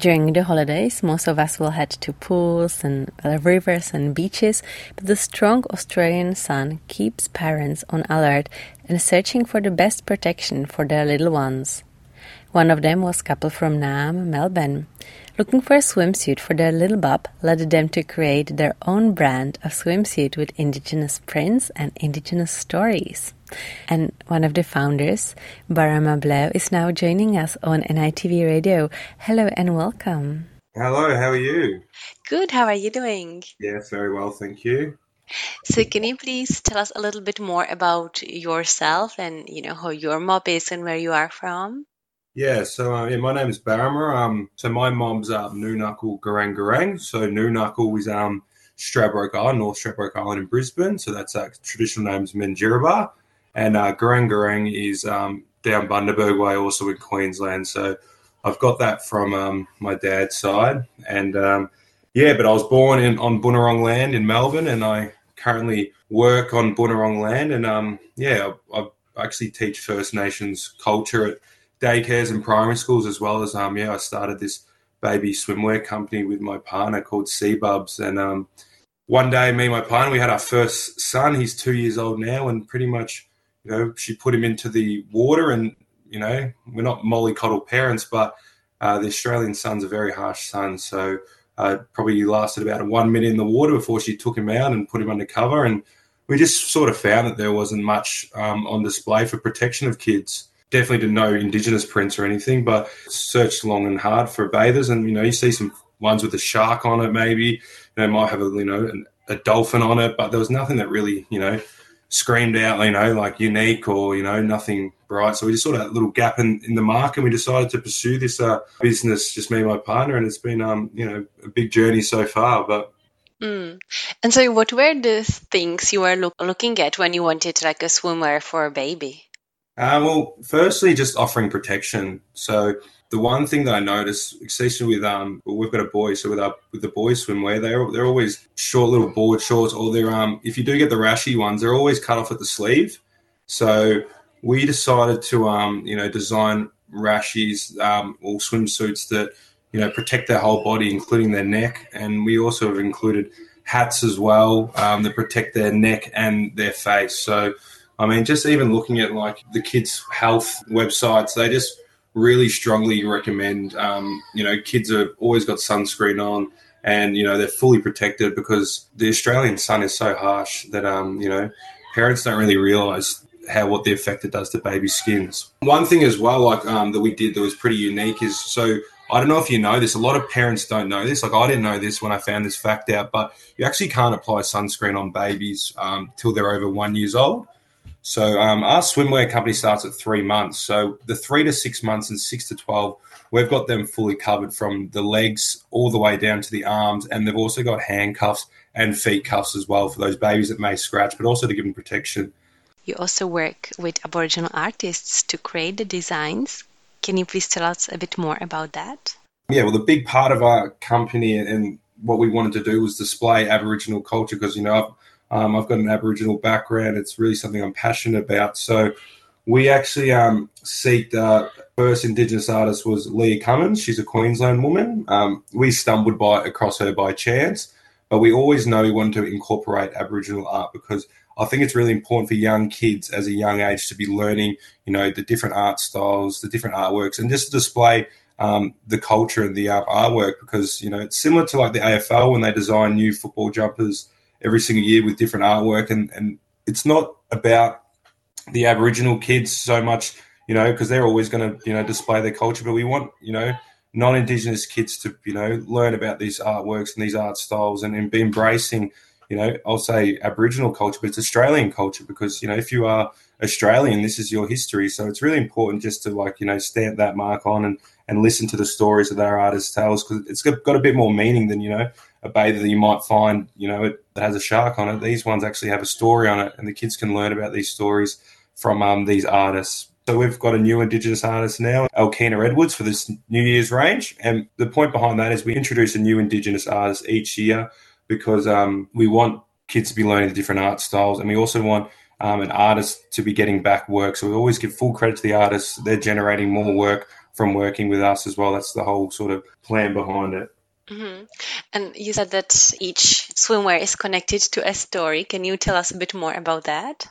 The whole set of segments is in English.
During the holidays, most of us will head to pools and rivers and beaches, but the strong Australian sun keeps parents on alert and searching for the best protection for their little ones. One of them was a couple from Naarm, Melbourne. Looking for a swimsuit for their little bub led them to create their own brand of swimsuit with indigenous prints and indigenous stories. And one of the founders, Barama Blau, is now joining us on NITV Radio. Hello and welcome. Hello, how are you? Good, how are you doing? Yes, very well, thank you. So can you please tell us a little bit more about yourself and you know who your mob is and where you are from? Yeah, so uh, yeah, my name is Barama. Um, so my mom's uh, Noonuccal Garang Garang. So Noonuccal is um Stradbroke Island, North Stradbroke Island in Brisbane. So that's uh, traditional name's Minjerribah. And uh, Garang is um, down Bundaberg Way, also in Queensland. So I've got that from um, my dad's side. And um, yeah, but I was born in on Bunurong land in Melbourne, and I currently work on Bunurong land. And um, yeah, I, I, actually teach First Nations culture at daycares and primary schools as well as um, yeah, I started this baby swimwear company with my partner called Seabubs, and um, one day me and my partner we had our first son. He's two years old now, and pretty much you know, she put him into the water, and you know, we're not mollycoddle parents, but uh, the Australian sun's a very harsh sun, so uh, probably lasted about one minute in the water before she took him out and put him under cover, and we just sort of found that there wasn't much um, on display for protection of kids. Definitely didn't know Indigenous prints or anything, but searched long and hard for bathers, and you know, you see some ones with a shark on it, maybe you know, might have a you know an, a dolphin on it, but there was nothing that really you know screamed out, you know, like unique or, you know, nothing bright. So we just saw that little gap in, in the market and we decided to pursue this uh, business, just me and my partner. And it's been, um, you know, a big journey so far. But Mm. And so, what were the things you were look, looking at when you wanted like a swimwear for a baby? Uh, well, firstly, just offering protection. So the one thing that I noticed, especially with um, we've got a boy, so with our with the boys swimwear, they're they're always short little board shorts, or they're um, if you do get the rashy ones, they're always cut off at the sleeve. So we decided to um, you know, design rashies um, or swimsuits that you know protect their whole body, including their neck, and we also have included hats as well um, that protect their neck and their face. So. I mean, just even looking at like the kids' health websites, they just really strongly recommend. Um, you know, kids have always got sunscreen on, and you know they're fully protected because the Australian sun is so harsh that um, you know parents don't really realise how what the effect it does to baby skins. One thing as well, like um, that we did that was pretty unique is so. I don't know if you know this. A lot of parents don't know this. Like I didn't know this when I found this fact out, but you actually can't apply sunscreen on babies um, till they're over one years old. So um, our swimwear company starts at three months. So the three to six months and six to twelve, we've got them fully covered from the legs all the way down to the arms, and they've also got handcuffs and feet cuffs as well for those babies that may scratch, but also to give them protection. You also work with Aboriginal artists to create the designs. Can you please tell us a bit more about that? Yeah, well, the big part of our company and what we wanted to do was display Aboriginal culture because you know I've um, I've got an Aboriginal background. It's really something I'm passionate about. So we actually um, seeked uh, first Indigenous artist was Leah Cummins. She's a Queensland woman. Um, we stumbled by across her by chance, but we always know we wanted to incorporate Aboriginal art because I think it's really important for young kids as a young age to be learning, you know, the different art styles, the different artworks, and just to display um, the culture and the art artwork because you know it's similar to like the AFL when they design new football jumpers every single year with different artwork, and and it's not about the Aboriginal kids so much, you know, because they're always going to you know display their culture, but we want you know non-indigenous kids to you know learn about these artworks and these art styles and, and be embracing you know i'll say aboriginal culture but it's australian culture because you know if you are australian this is your history. So it's really important just to like you know stamp that mark on and and listen to the stories that our artists tell us because it's got, got a bit more meaning than you know a bather that you might find, you know, it, that has a shark on it. These ones actually have a story on it, and the kids can learn about these stories from um, these artists. So we've got a new Indigenous artist now, Elkina Edwards, for this New Year's range. And the point behind that is we introduce a new Indigenous artist each year because um, we want kids to be learning the different art styles, and we also want um, and artists to be getting back work. So we always give full credit to the artists. They're generating more work from working with us as well. That's the whole sort of plan behind it. Mm-hmm. And you said that each swimwear is connected to a story. Can you tell us a bit more about that?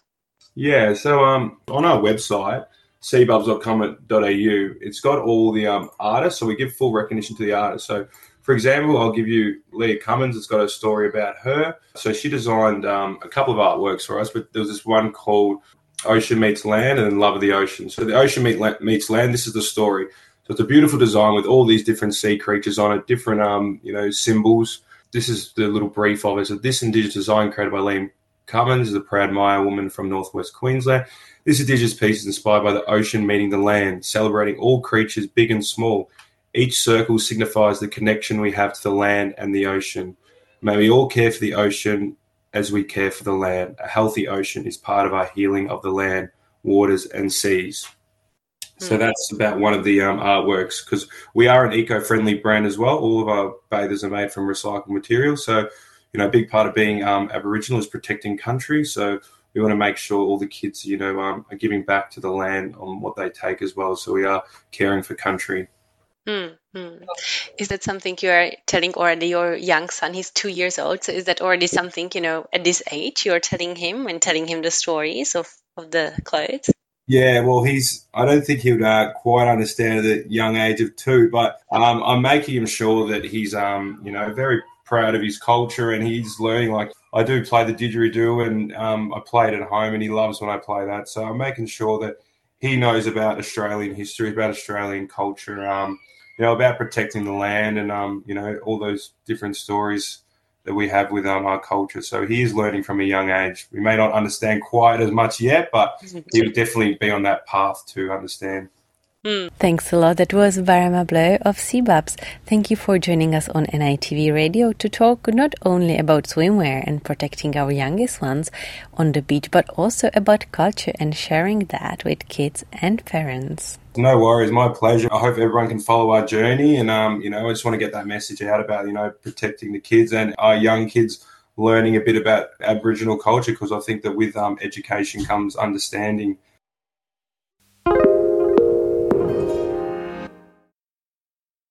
Yeah, so um, on our website, seabubs.com.au, it's got all the um, artists, so we give full recognition to the artists. So, for example, I'll give you Leah Cummins. It's got a story about her. So she designed um, a couple of artworks for us, but there was this one called Ocean Meets Land and Love of the Ocean. So the Ocean meets Land. This is the story. So it's a beautiful design with all these different sea creatures on it, different um, you know symbols. This is the little brief of it. So this indigenous design created by Leah Cummins a proud Maya woman from northwest Queensland. This indigenous piece is inspired by the ocean meeting the land, celebrating all creatures, big and small. Each circle signifies the connection we have to the land and the ocean. May we all care for the ocean as we care for the land. A healthy ocean is part of our healing of the land, waters, and seas. So hmm. that's about one of the um, artworks because we are an eco-friendly brand as well. All of our bathers are made from recycled material. So, you know, a big part of being um, Aboriginal is protecting country. So we want to make sure all the kids, you know, um, are giving back to the land on what they take as well. So we are caring for country. Mm-hmm. Is that something you are telling already your young son? He's two years old. So is that already something, you know, at this age you're telling him and telling him the stories of, of the clothes? Yeah, well, he's. I don't think he would uh, quite understand at the young age of two, but um, I'm making him sure that he's, um, you know, very proud of his culture and he's learning. Like I do play the didgeridoo and um, I play it at home, and he loves when I play that. So I'm making sure that he knows about Australian history, about Australian culture, um, you know, about protecting the land, and um, you know, all those different stories that we have with um, our culture. So he is learning from a young age. We may not understand quite as much yet, but he would definitely be on that path to understand. Mm. Thanks a lot. That was Barama Blow of Seabubs. Thank you for joining us on NITV Radio to talk not only about swimwear and protecting our youngest ones on the beach, but also about culture and sharing that with kids and parents. No worries, my pleasure. I hope everyone can follow our journey, and um, you know, I just want to get that message out about you know protecting the kids and our young kids learning a bit about Aboriginal culture because I think that with um, education comes understanding